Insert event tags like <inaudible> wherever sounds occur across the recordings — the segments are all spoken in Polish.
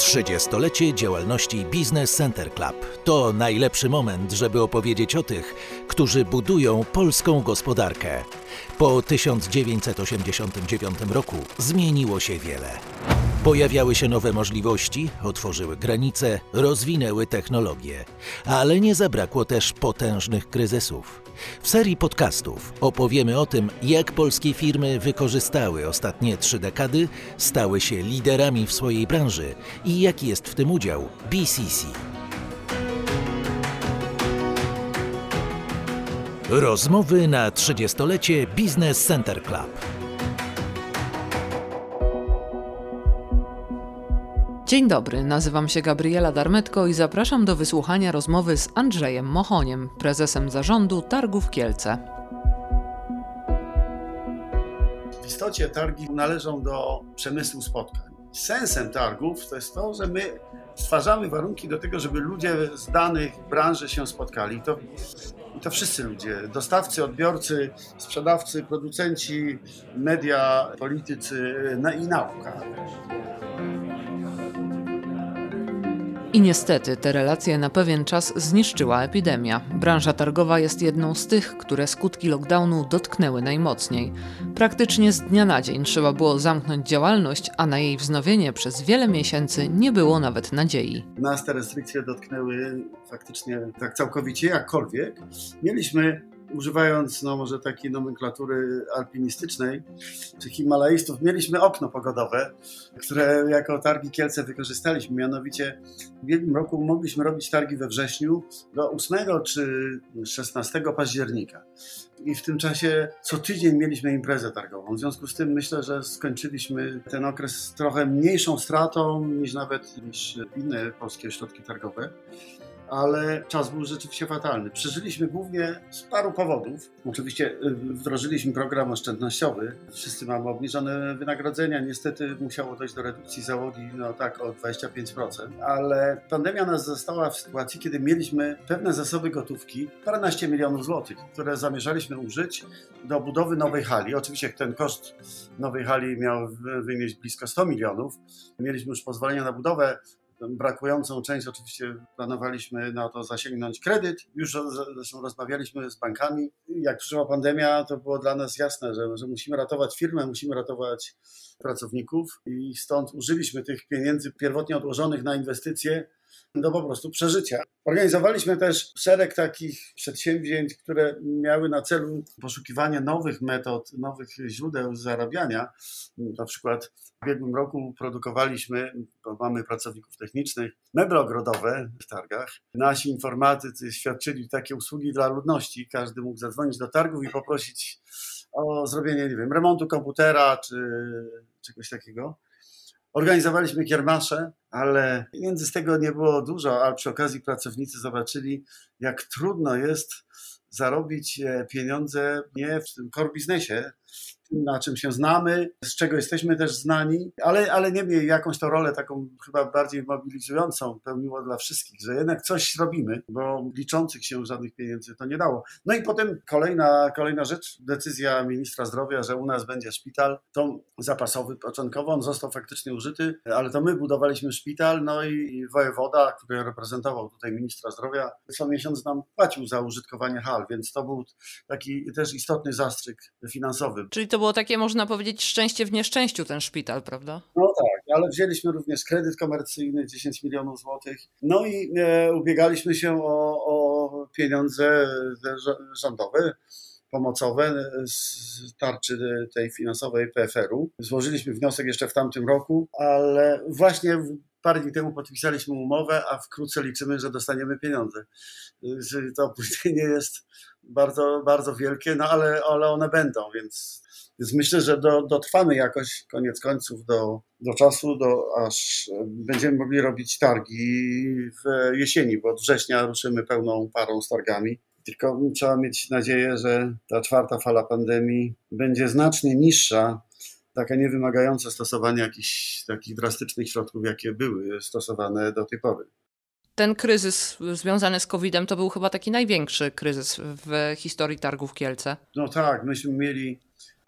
30-lecie działalności Business Center Club to najlepszy moment, żeby opowiedzieć o tych, którzy budują polską gospodarkę. Po 1989 roku zmieniło się wiele. Pojawiały się nowe możliwości, otworzyły granice, rozwinęły technologie, ale nie zabrakło też potężnych kryzysów. W serii podcastów opowiemy o tym, jak polskie firmy wykorzystały ostatnie trzy dekady, stały się liderami w swojej branży i jaki jest w tym udział BCC. Rozmowy na 30-lecie Business Center Club. Dzień dobry, nazywam się Gabriela Darmetko i zapraszam do wysłuchania rozmowy z Andrzejem Mochoniem, prezesem zarządu Targów Kielce. W istocie targi należą do przemysłu spotkań. Sensem targów to jest to, że my stwarzamy warunki do tego, żeby ludzie z danych branży się spotkali. To, to wszyscy ludzie, dostawcy, odbiorcy, sprzedawcy, producenci, media, politycy i nauka. I niestety te relacje na pewien czas zniszczyła epidemia. Branża targowa jest jedną z tych, które skutki lockdownu dotknęły najmocniej. Praktycznie z dnia na dzień trzeba było zamknąć działalność, a na jej wznowienie przez wiele miesięcy nie było nawet nadziei. Nas te restrykcje dotknęły faktycznie tak całkowicie, jakkolwiek. Mieliśmy używając no, może takiej nomenklatury alpinistycznej czy himalaistów, mieliśmy okno pogodowe, które jako targi Kielce wykorzystaliśmy. Mianowicie w jednym roku mogliśmy robić targi we wrześniu do 8 czy 16 października. I w tym czasie co tydzień mieliśmy imprezę targową. W związku z tym myślę, że skończyliśmy ten okres trochę mniejszą stratą niż nawet niż inne polskie ośrodki targowe ale czas był rzeczywiście fatalny. Przeżyliśmy głównie z paru powodów. Oczywiście y, wdrożyliśmy program oszczędnościowy. Wszyscy mamy obniżone wynagrodzenia. Niestety musiało dojść do redukcji załogi, no tak, o 25%. Ale pandemia nas została w sytuacji, kiedy mieliśmy pewne zasoby gotówki, paręnaście milionów złotych, które zamierzaliśmy użyć do budowy nowej hali. Oczywiście ten koszt nowej hali miał wynieść blisko 100 milionów. Mieliśmy już pozwolenie na budowę brakującą część oczywiście planowaliśmy na to zasięgnąć kredyt. Już zresztą rozmawialiśmy z bankami. Jak przyszła pandemia, to było dla nas jasne, że, że musimy ratować firmę, musimy ratować pracowników i stąd użyliśmy tych pieniędzy pierwotnie odłożonych na inwestycje do po prostu przeżycia. Organizowaliśmy też szereg takich przedsięwzięć, które miały na celu poszukiwanie nowych metod, nowych źródeł zarabiania. Na przykład w ubiegłym roku produkowaliśmy, bo mamy pracowników technicznych, meble ogrodowe w targach. Nasi informatycy świadczyli takie usługi dla ludności. Każdy mógł zadzwonić do targów i poprosić o zrobienie, nie wiem, remontu komputera czy czegoś takiego. Organizowaliśmy kiermasze, ale pieniędzy z tego nie było dużo, a przy okazji pracownicy zobaczyli, jak trudno jest zarobić e, pieniądze nie w tym core biznesie, na czym się znamy, z czego jesteśmy też znani, ale, ale niemniej jakąś to rolę taką chyba bardziej mobilizującą pełniło dla wszystkich, że jednak coś robimy, bo liczących się żadnych pieniędzy to nie dało. No i potem kolejna, kolejna rzecz, decyzja ministra zdrowia, że u nas będzie szpital, to zapasowy początkowo, on został faktycznie użyty, ale to my budowaliśmy szpital, no i wojewoda, który reprezentował tutaj ministra zdrowia, co miesiąc nam płacił za użytkowanie hal, więc to był taki też istotny zastrzyk finansowy. Czyli to było takie, można powiedzieć, szczęście w nieszczęściu ten szpital, prawda? No tak, ale wzięliśmy również kredyt komercyjny 10 milionów złotych. No i e, ubiegaliśmy się o, o pieniądze rządowe pomocowe z tarczy tej finansowej PFR-u. Złożyliśmy wniosek jeszcze w tamtym roku, ale właśnie parę dni temu podpisaliśmy umowę, a wkrótce liczymy, że dostaniemy pieniądze. To <laughs> opóźnienie jest bardzo, bardzo wielkie, no ale, ale one będą, więc więc myślę, że do, dotrwamy jakoś koniec końców do, do czasu, do, aż będziemy mogli robić targi w jesieni, bo od września ruszymy pełną parą z targami. Tylko trzeba mieć nadzieję, że ta czwarta fala pandemii będzie znacznie niższa, taka niewymagająca stosowania jakichś takich drastycznych środków, jakie były stosowane do tej pory. Ten kryzys związany z COVID-em to był chyba taki największy kryzys w historii targów Kielce. No tak, myśmy mieli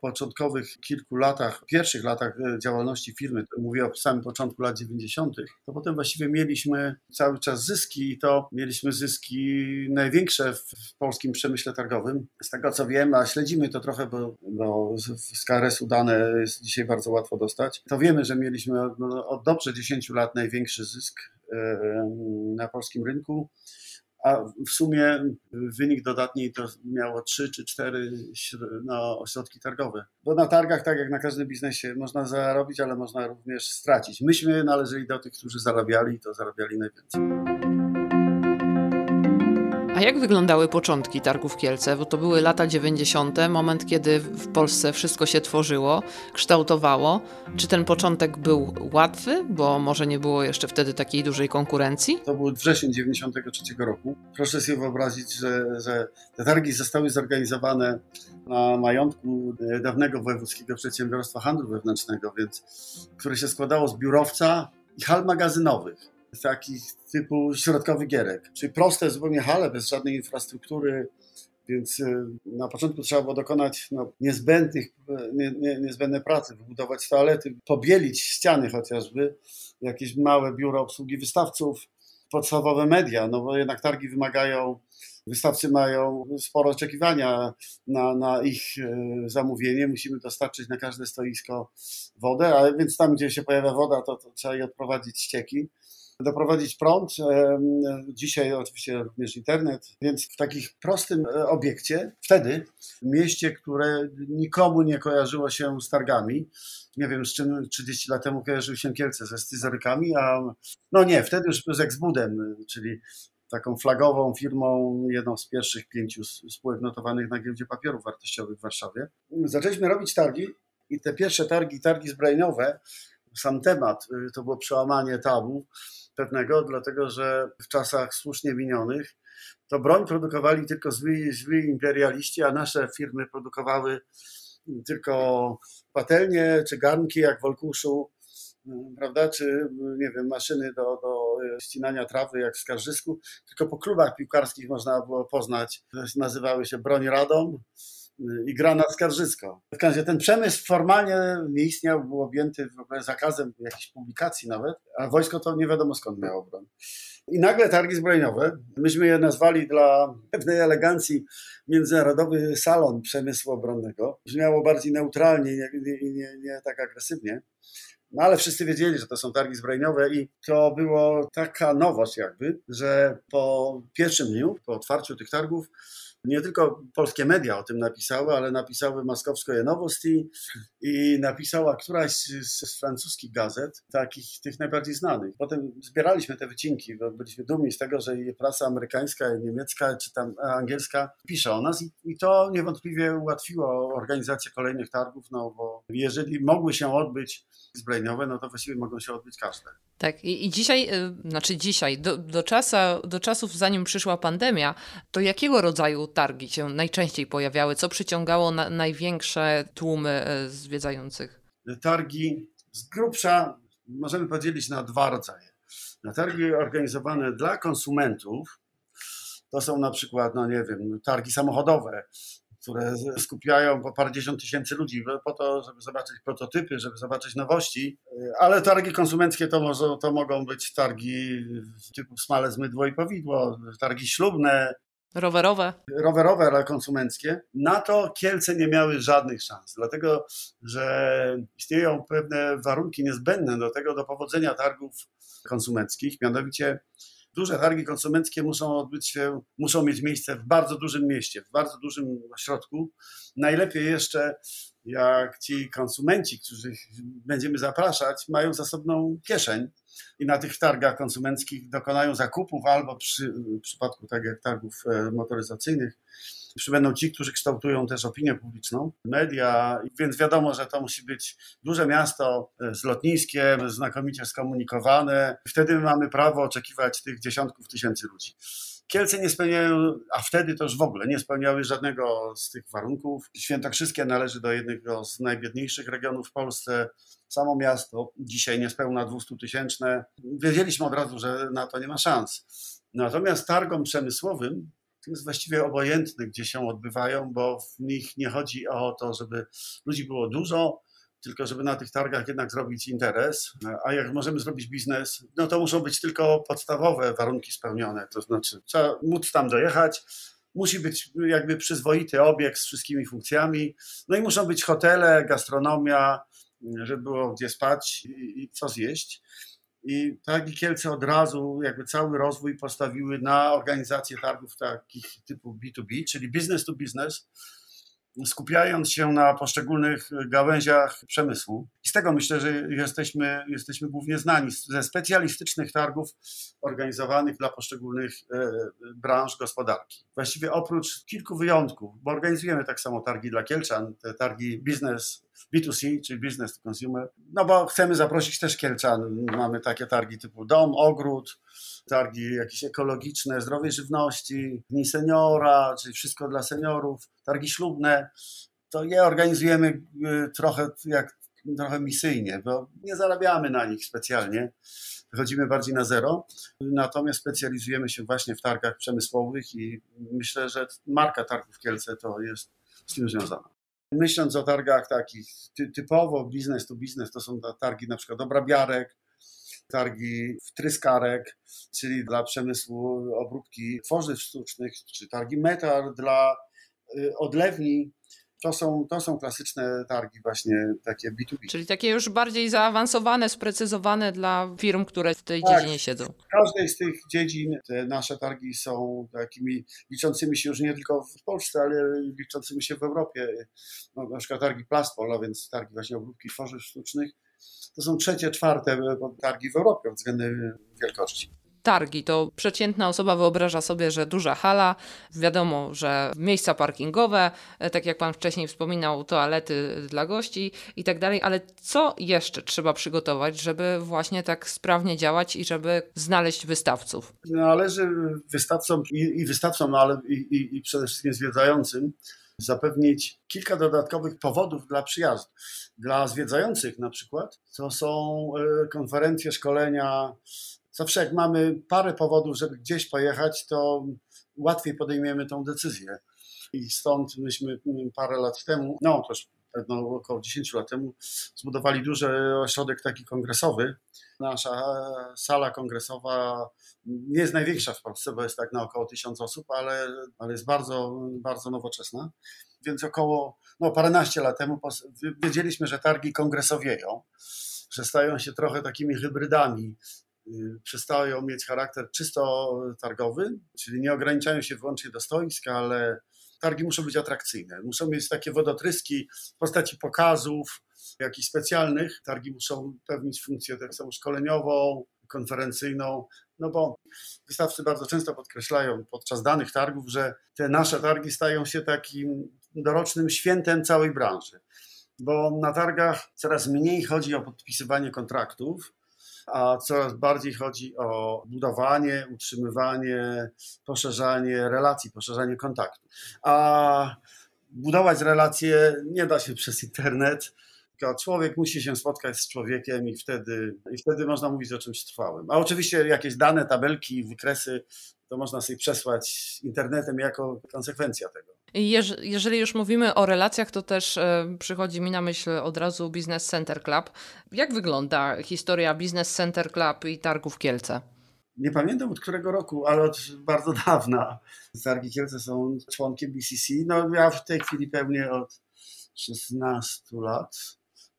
początkowych kilku latach, pierwszych latach e, działalności firmy, mówię o samym początku lat 90., to potem właściwie mieliśmy cały czas zyski i to mieliśmy zyski największe w polskim przemyśle targowym. Z tego co wiem, a śledzimy to trochę, bo, bo z KRS-u dane jest dzisiaj bardzo łatwo dostać, to wiemy, że mieliśmy no, od dobrze 10 lat największy zysk e, na polskim rynku a w sumie wynik dodatni to miało 3 czy 4 no, ośrodki targowe. Bo na targach, tak jak na każdym biznesie, można zarobić, ale można również stracić. Myśmy należeli do tych, którzy zarabiali i to zarabiali najwięcej jak wyglądały początki targów Kielce? Bo to były lata 90., moment, kiedy w Polsce wszystko się tworzyło, kształtowało. Czy ten początek był łatwy, bo może nie było jeszcze wtedy takiej dużej konkurencji? To był wrzesień 93 roku. Proszę sobie wyobrazić, że, że te targi zostały zorganizowane na majątku dawnego wojewódzkiego przedsiębiorstwa handlu wewnętrznego, więc, które się składało z biurowca i hal magazynowych takich typu środkowy gierek, czyli proste zupełnie hale, bez żadnej infrastruktury, więc y, na początku trzeba było dokonać no, niezbędnych, nie, nie, pracy, wybudować toalety, pobielić ściany chociażby, jakieś małe biuro obsługi wystawców, podstawowe media, no bo jednak targi wymagają, wystawcy mają sporo oczekiwania na, na ich y, zamówienie, musimy dostarczyć na każde stoisko wodę, a więc tam, gdzie się pojawia woda, to, to trzeba jej odprowadzić ścieki doprowadzić prąd, dzisiaj oczywiście również internet, więc w takich prostym e, obiekcie, wtedy mieście, które nikomu nie kojarzyło się z targami, nie wiem z czym 30 lat temu kojarzyły się Kielce ze scyzorykami, a no nie, wtedy już z Exbudem, czyli taką flagową firmą, jedną z pierwszych pięciu spółek notowanych na giełdzie papierów wartościowych w Warszawie. Zaczęliśmy robić targi i te pierwsze targi, targi zbrojeniowe, sam temat, y, to było przełamanie tabu, pewnego, dlatego że w czasach słusznie minionych to broń produkowali tylko zły, zły imperialiści, a nasze firmy produkowały tylko patelnie czy garnki jak w Olkuszu, prawda, czy nie wiem, maszyny do, do ścinania trawy jak w Skarżysku, tylko po klubach piłkarskich można było poznać, nazywały się Broń Radom, i gra na skarżysko. W każdym razie ten przemysł formalnie nie istniał, był objęty w ogóle zakazem jakichś publikacji nawet, a wojsko to nie wiadomo skąd miało broń. I nagle targi zbrojeniowe, myśmy je nazwali dla pewnej elegancji Międzynarodowy Salon Przemysłu Obronnego. Brzmiało bardziej neutralnie nie, nie, nie, nie tak agresywnie. No ale wszyscy wiedzieli, że to są targi zbrojeniowe i to było taka nowość jakby, że po pierwszym dniu, po otwarciu tych targów, nie tylko polskie media o tym napisały, ale napisały Moskowskoje Nowosti i napisała któraś z, z, francuskich gazet, takich tych najbardziej znanych. Potem zbieraliśmy te wycinki, bo byliśmy dumni z tego, że prasa amerykańska, niemiecka czy tam angielska pisze o nas i, i to niewątpliwie ułatwiło organizację kolejnych targów, no bo jeżeli mogły się odbyć zbrojeniowe, no to właściwie mogą się odbyć każde. Tak, i, i dzisiaj, y, znaczy dzisiaj, do, do, czasa, do czasów zanim przyszła pandemia, to jakiego rodzaju targi się najczęściej pojawiały? Co przyciągało na, największe tłumy y, zwiedzających? Targi z grubsza możemy podzielić na dwa rodzaje. Na targi organizowane dla konsumentów, to są na przykład, no nie wiem, targi samochodowe, które skupiają po parędziesiąt tysięcy ludzi po to, żeby zobaczyć prototypy, żeby zobaczyć nowości. Ale targi konsumenckie to, może, to mogą być targi typu smale, zmydło i powidło, targi ślubne, Rowerowe. Rowerowe, ale konsumenckie. Na to Kielce nie miały żadnych szans, dlatego że istnieją pewne warunki niezbędne do tego, do powodzenia targów konsumenckich, mianowicie duże targi konsumenckie muszą odbyć się, muszą mieć miejsce w bardzo dużym mieście, w bardzo dużym ośrodku. Najlepiej jeszcze jak ci konsumenci, których będziemy zapraszać, mają zasobną kieszeń i na tych targach konsumenckich dokonają zakupów albo przy, w przypadku tak jak targów e, motoryzacyjnych przybędą ci, którzy kształtują też opinię publiczną, media, więc wiadomo, że to musi być duże miasto e, z lotniskiem, znakomicie skomunikowane. Wtedy mamy prawo oczekiwać tych dziesiątków tysięcy ludzi. Kielce nie spełniają, a wtedy to już w ogóle nie spełniały żadnego z tych warunków. Świętokrzyskie należy do jednego z najbiedniejszych regionów w Polsce. Samo miasto dzisiaj niespełna 200 tysięczne. Wiedzieliśmy od razu, że na to nie ma szans. Natomiast targom przemysłowym jest właściwie obojętne, gdzie się odbywają, bo w nich nie chodzi o to, żeby ludzi było dużo, tylko żeby na tych targach jednak zrobić interes. A jak możemy zrobić biznes, no to muszą być tylko podstawowe warunki spełnione. To znaczy, trzeba móc tam dojechać, musi być jakby przyzwoity obiekt z wszystkimi funkcjami, no i muszą być hotele, gastronomia, żeby było gdzie spać i co zjeść. I targi Kielce od razu jakby cały rozwój postawiły na organizację targów takich typu B2B, czyli business to business, skupiając się na poszczególnych gałęziach przemysłu. Z tego myślę, że jesteśmy, jesteśmy głównie znani ze specjalistycznych targów organizowanych dla poszczególnych e, branż gospodarki. Właściwie oprócz kilku wyjątków, bo organizujemy tak samo targi dla Kielczan, te targi biznes B2C, czyli business to consumer, no bo chcemy zaprosić też Kielczan. Mamy takie targi typu dom, ogród, targi jakieś ekologiczne, zdrowie żywności, dni seniora, czyli wszystko dla seniorów, targi ślubne. To je organizujemy y, trochę jak trochę misyjnie, bo nie zarabiamy na nich specjalnie. Wychodzimy bardziej na zero, natomiast specjalizujemy się właśnie w targach przemysłowych i myślę, że marka Targów Kielce to jest z tym związana. Myśląc o targach takich typowo biznes to biznes, to są targi na przykład obrabiarek, targi wtryskarek, czyli dla przemysłu obróbki tworzyw sztucznych, czy targi metal dla y, odlewni. To są, to są klasyczne targi właśnie takie B2B. Czyli takie już bardziej zaawansowane, sprecyzowane dla firm, które w tej tak, dziedzinie siedzą. W każdej z tych dziedzin te nasze targi są takimi liczącymi się już nie tylko w Polsce, ale liczącymi się w Europie. No, na przykład targi Plaspol, a więc targi właśnie obróbki tworzyw sztucznych to są trzecie, czwarte targi w Europie względem wielkości targi, to przeciętna osoba wyobraża sobie, że duża hala, wiadomo, że miejsca parkingowe, e, tak jak Pan wcześniej wspominał, toalety dla gości i tak dalej, ale co jeszcze trzeba przygotować, żeby właśnie tak sprawnie działać i żeby znaleźć wystawców? Należy wystawcom i, i wystawcom, no ale i, i, i przede wszystkim zwiedzającym zapewnić kilka dodatkowych powodów dla przyjazdu. Dla zwiedzających na przykład to są e, konferencje, szkolenia. Zawsze jak mamy parę powodów, żeby gdzieś pojechać, to łatwiej podejmiemy tą decyzję. I stąd myśmy parę lat temu, no też około 10 lat temu, zbudowali duży ośrodek taki kongresowy. Nasza sala kongresowa nie jest największa w Polsce, bo jest tak na około tysiąc osób, ale, ale jest bardzo, bardzo nowoczesna. Więc około no, paręnaście lat temu wiedzieliśmy, że targi kongresowieją, że stają się trochę takimi hybrydami. Y, przestają mieć charakter czysto targowy, czyli nie ograniczają się wyłącznie do stoisk, ale targi muszą być atrakcyjne. Muszą mieć takie wodotryski w postaci pokazów, jakichś specjalnych. Targi muszą pełnić funkcję tak samo szkoleniową, konferencyjną, no bo wystawcy bardzo często podkreślają podczas danych targów, że te nasze targi stają się takim dorocznym świętem całej branży, bo na targach coraz mniej chodzi o podpisywanie kontraktów, a coraz bardziej chodzi o budowanie, utrzymywanie, poszerzanie relacji, poszerzanie kontaktu. A budować relacje nie da się przez internet, człowiek musi się spotkać z człowiekiem i wtedy, i wtedy można mówić o czymś trwałym. A oczywiście jakieś dane, tabelki, wykresy to można sobie przesłać internetem jako konsekwencja tego. Jeżeli już mówimy o relacjach, to też e, przychodzi mi na myśl od razu Business Center Club. Jak wygląda historia Business Center Club i targów Kielce? Nie pamiętam od którego roku, ale od bardzo <laughs> dawna. Targi Kielce są członkiem BCC. No ja w tej chwili pełnię od 16 lat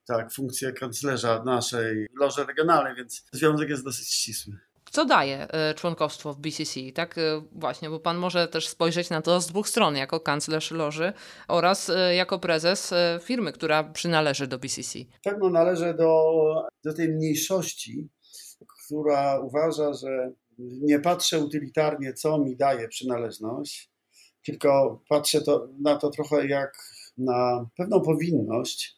tak, funkcję kanclerza naszej loży regionalnej, więc związek jest dosyć ścisły. Co daje e, członkostwo w BCC? Tak e, właśnie, bo pan może też spojrzeć na to z dwóch stron, jako kanclerz loży oraz e, jako prezes firmy, która przynależy do BCC. Tak, no należę do, do tej mniejszości, która uważa, że nie patrzę utylitarnie, co mi daje przynależność, tylko patrzę to, na to trochę jak na pewną powinność,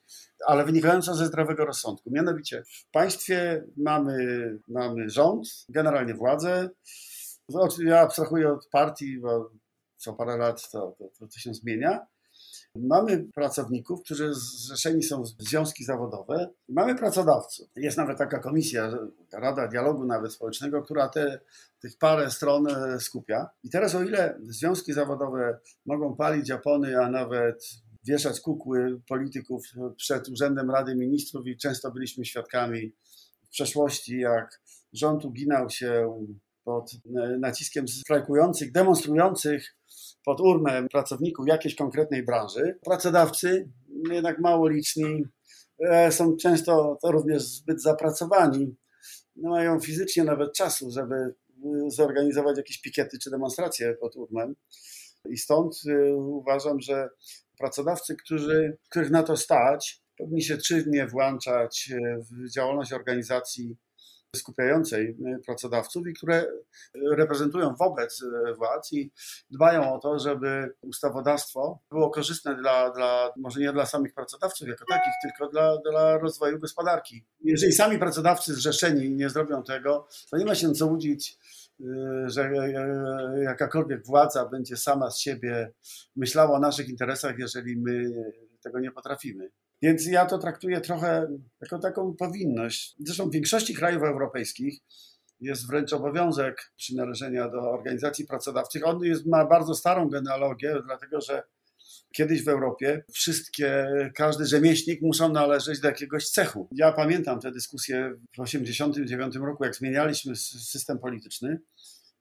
ale wynikająca ze zdrowego rozsądku. Mianowicie w państwie mamy, mamy rząd, generalnie władzę. Ja abstrahuję od partii, bo co parę lat to, to, to się zmienia. Mamy pracowników, którzy zrzeszeni są w związki zawodowe, mamy pracodawców. Jest nawet taka komisja, Rada Dialogu nawet Społecznego, która te, tych parę stron e, skupia. I teraz o ile związki zawodowe mogą palić Japony, a nawet wieszać kukły polityków przed Urzędem Rady Ministrów i często byliśmy świadkami w przeszłości, jak rząd uginał się pod naciskiem strajkujących, demonstrujących pod urmę pracowników jakiejś konkretnej branży. Pracodawcy, jednak mało liczni, e, są często również zbyt zapracowani. Nie mają fizycznie nawet czasu, żeby e, zorganizować jakieś pikiety czy demonstracje pod urmem. I stąd e, uważam, że pracodawcy, którzy, których na to stać, powinni się czynnie włączać w działalność organizacji skupiającej y, pracodawców i które reprezentują wobec y, władz i dbają o to, żeby ustawodawstwo było korzystne dla, dla może nie dla samych pracodawców jako takich, tylko dla, dla rozwoju gospodarki. Jeżeli sami pracodawcy zrzeszeni nie zrobią tego, to nie ma się co łudzić, y, że jakakolwiek władza będzie sama z siebie myślała o naszych interesach, jeżeli my tego nie potrafimy. Więc ja to traktuję trochę jako taką powinność. Zresztą w większości krajów europejskich jest wręcz obowiązek przynależenia do organizacji pracodawczych. On jest, ma bardzo starą genealogię, dlatego że kiedyś w Europie wszystkie, każdy rzemieślnik muszą należeć do jakiegoś cechu. Ja pamiętam te dyskusje w 1989 roku, jak zmienialiśmy system polityczny,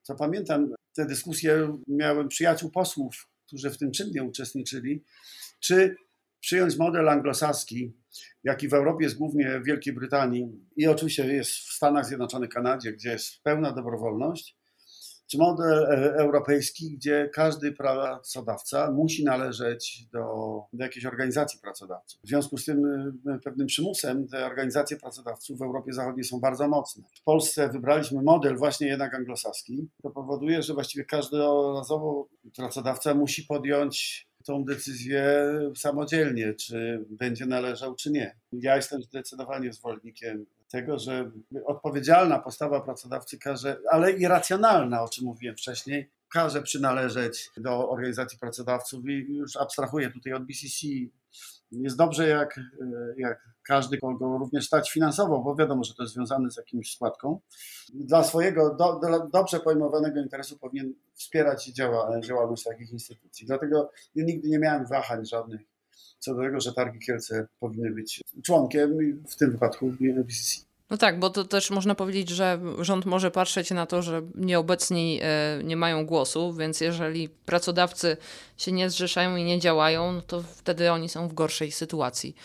to pamiętam te dyskusje, miałem przyjaciół posłów, którzy w tym czynnie uczestniczyli, czy przyjąć model anglosaski, jaki w Europie jest głównie w Wielkiej Brytanii i oczywiście jest w Stanach Zjednoczonych, Kanadzie, gdzie jest pełna dobrowolność, czy model e, europejski, gdzie każdy pracodawca musi należeć do, do jakiejś organizacji pracodawców. W związku z tym e, pewnym przymusem te organizacje pracodawców w Europie Zachodniej są bardzo mocne. W Polsce wybraliśmy model właśnie jednak anglosaski. To powoduje, że właściwie każdorazowo pracodawca musi podjąć tą decyzję samodzielnie, czy będzie należał, czy nie. Ja jestem zdecydowanie zwolennikiem tego, że odpowiedzialna postawa pracodawcy każe, ale i racjonalna, o czym mówiłem wcześniej, każe przynależeć do organizacji pracodawców i już abstrahuję tutaj od BCC, jest dobrze, jak, jak każdy, kogo również stać finansowo, bo wiadomo, że to jest związane z jakimś składką, dla swojego do, do, dobrze pojmowanego interesu powinien wspierać działa, działalność takich instytucji. Dlatego ja nigdy nie miałem wahań żadnych co do tego, że Targi Kielce powinny być członkiem, w tym wypadku BCC. No tak, bo to też można powiedzieć, że rząd może patrzeć na to, że nieobecni e, nie mają głosu, więc jeżeli pracodawcy się nie zrzeszają i nie działają, no to wtedy oni są w gorszej sytuacji.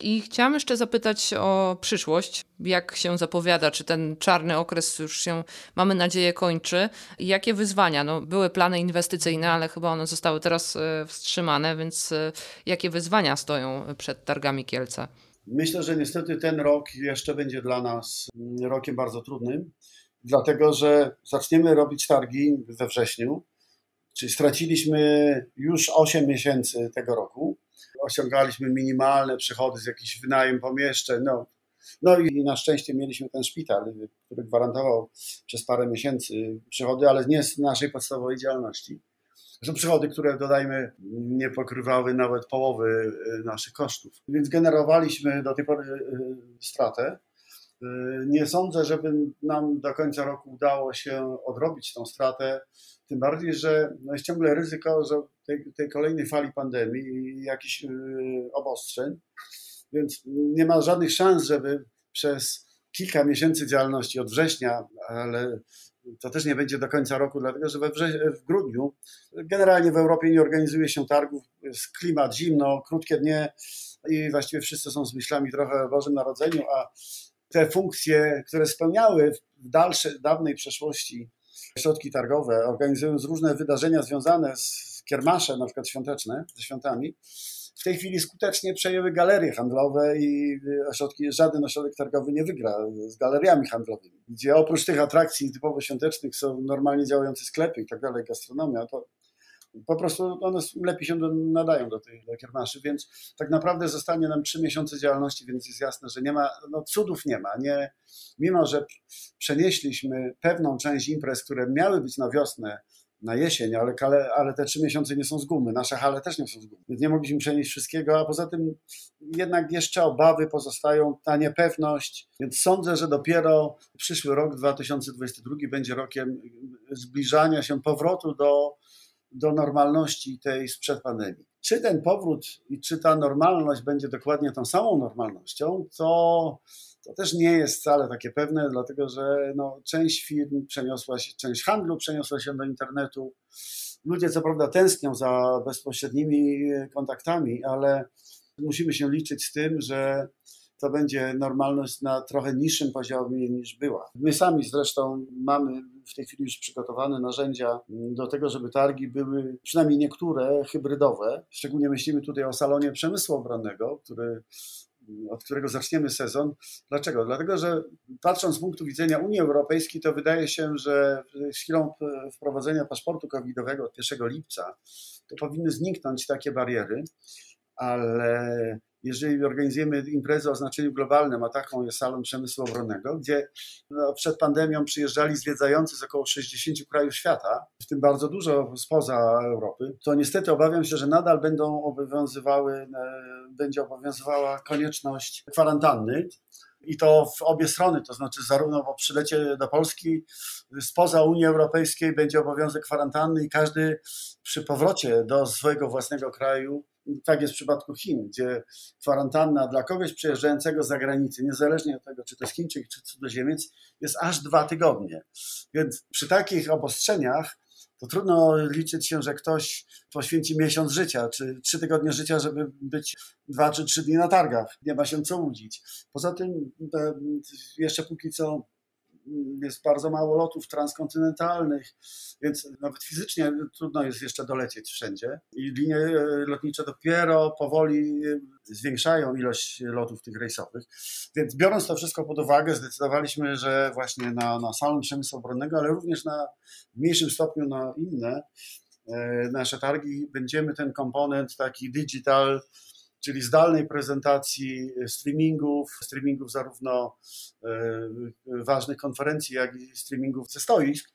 I chciałam jeszcze zapytać o przyszłość. Jak się zapowiada? Czy ten czarny okres już się, mamy nadzieję, kończy? I jakie wyzwania? No, były plany inwestycyjne, ale chyba one zostały teraz e, wstrzymane, więc e, jakie wyzwania stoją przed targami Kielce? Myślę, że niestety ten rok jeszcze będzie dla nas rokiem bardzo trudnym, dlatego że zaczniemy robić targi we wrześniu, czyli straciliśmy już 8 miesięcy tego roku. Osiągaliśmy minimalne przychody z jakichś wynajem pomieszczeń. No, no i na szczęście mieliśmy ten szpital, który gwarantował przez parę miesięcy przychody, ale nie z naszej podstawowej działalności. To są przychody, które dodajmy nie pokrywały nawet połowy y, naszych kosztów. Więc generowaliśmy do tej pory y, stratę. Y, nie sądzę, żeby nam do końca roku udało się odrobić tą stratę, tym bardziej, że no jest ciągle ryzyko że tej, tej kolejnej fali pandemii i jakichś obostrzeń, więc nie ma żadnych szans, żeby przez kilka miesięcy działalności od września, ale to też nie będzie do końca roku, dlatego że we w grudniu generalnie w Europie nie organizuje się targów, jest klimat zimno, krótkie dnie i właściwie wszyscy są z myślami trochę o Bożym Narodzeniu, a te funkcje, które spełniały w dalszej, dawnej przeszłości środki targowe, organizując różne wydarzenia związane z kiermaszem, na przykład świąteczne, ze świątami, w tej chwili skutecznie przejęły galerie handlowe i ośrodki, żaden ośrodek targowy nie wygra z galeriami handlowymi, gdzie oprócz tych atrakcji typowo świątecznych są normalnie działające sklepy i tak dalej, gastronomia, to po prostu one lepiej się nadają do tej do kiermaszy, więc tak naprawdę zostanie nam trzy miesiące działalności, więc jest jasne, że nie ma, no cudów nie ma. Nie, mimo, że przenieśliśmy pewną część imprez, które miały być na wiosnę, na jesień, ale, ale te trzy miesiące nie są z gumy. Nasze hale też nie są z gumy. Więc nie mogliśmy przenieść wszystkiego, a poza tym jednak jeszcze obawy pozostają, ta niepewność. Więc sądzę, że dopiero przyszły rok 2022 będzie rokiem zbliżania się powrotu do, do normalności tej sprzed pandemii. Czy ten powrót i czy ta normalność będzie dokładnie tą samą normalnością, to to też nie jest wcale takie pewne, dlatego że no, część firm przeniosła się, część handlu przeniosła się do internetu. Ludzie co prawda tęsknią za bezpośrednimi kontaktami, ale musimy się liczyć z tym, że to będzie normalność na trochę niższym poziomie niż była. My sami zresztą mamy w tej chwili już przygotowane narzędzia do tego, żeby targi były przynajmniej niektóre hybrydowe. Szczególnie myślimy tutaj o salonie przemysłu obronnego, który od którego zaczniemy sezon. Dlaczego? Dlatego, że patrząc z punktu widzenia Unii Europejskiej, to wydaje się, że z chwilą wprowadzenia paszportu covidowego od 1 lipca, to powinny zniknąć takie bariery, ale jeżeli organizujemy imprezę o znaczeniu globalnym, a taką jest salon przemysłu obronnego, gdzie no, przed pandemią przyjeżdżali zwiedzający z około 60 krajów świata, w tym bardzo dużo spoza Europy, to niestety obawiam się, że nadal będą obowiązywały, e, będzie obowiązywała konieczność kwarantanny. I to w obie strony, to znaczy zarówno po przylecie do Polski spoza Unii Europejskiej będzie obowiązek kwarantanny i każdy przy powrocie do swojego własnego kraju tak jest w przypadku Chin, gdzie kwarantanna dla kogoś przyjeżdżającego z zagranicy, niezależnie od tego, czy to jest Chińczyk, czy cudzoziemiec, jest aż dwa tygodnie. Więc przy takich obostrzeniach to trudno liczyć się, że ktoś poświęci miesiąc życia, czy trzy tygodnie życia, żeby być dwa czy trzy dni na targach. Nie ma się co łudzić. Poza tym e, jeszcze póki co jest bardzo mało lotów transkontynentalnych, więc nawet fizycznie trudno jest jeszcze dolecieć wszędzie. I linie lotnicze dopiero powoli zwiększają ilość lotów tych rejsowych. Więc biorąc to wszystko pod uwagę, zdecydowaliśmy, że właśnie na, na salon przemysłu obronnego, ale również na w mniejszym stopniu na inne e, nasze targi, będziemy ten komponent taki digital czyli zdalnej prezentacji e, streamingów, streamingów zarówno e, ważnych konferencji, jak i streamingów ze stoisk.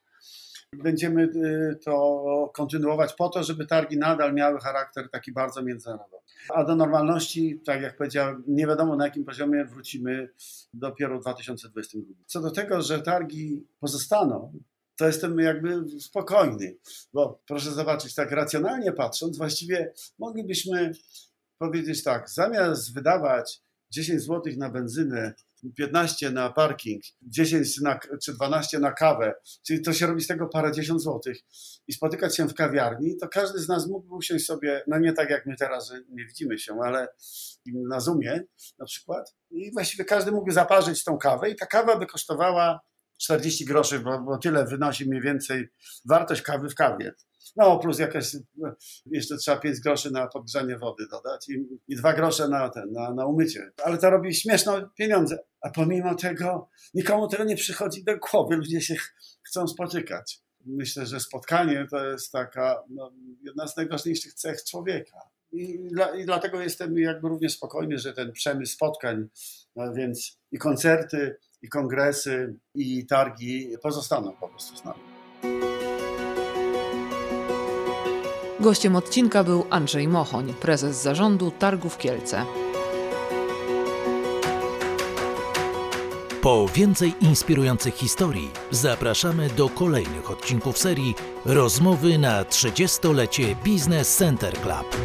Będziemy e, to kontynuować po to, żeby targi nadal miały charakter taki bardzo międzynarodowy. A do normalności, tak jak powiedziałem, nie wiadomo na jakim poziomie wrócimy dopiero w 2022. Co do tego, że targi pozostaną, to jestem jakby spokojny, bo proszę zobaczyć, tak racjonalnie patrząc, właściwie moglibyśmy powiedzieć tak, zamiast wydawać 10 zł na benzynę, 15 na parking, 10 na, czy 12 na kawę, czyli to się robi z tego parę dziesiąt złotych i spotykać się w kawiarni, to każdy z nas mógł usiąść sobie, no nie tak jak my teraz, nie widzimy się, ale na Zoomie na przykład i właściwie każdy mógłby zaparzyć tą kawę i ta kawa by kosztowała 40 groszy, bo, bo tyle wynosi mniej więcej wartość kawy w kawie. No plus jakaś, jeszcze trzeba 5 groszy na podgrzanie wody dodać i, i 2 grosze na, ten, na, na umycie. Ale to robi śmieszne pieniądze. A pomimo tego nikomu tego nie przychodzi do głowy. Ludzie się chcą spotykać. Myślę, że spotkanie to jest taka no, jedna z najważniejszych cech człowieka. I, dla, I, dlatego jestem jakby również spokojny, że ten przemysł spotkań, no więc i koncerty, i kongresy, i targi pozostaną po prostu z nami. Gościem odcinka był Andrzej Mochoń, prezes zarządu Targów Kielce. Po więcej inspirujących historii zapraszamy do kolejnych odcinków serii Rozmowy na 30-lecie Business Center Club.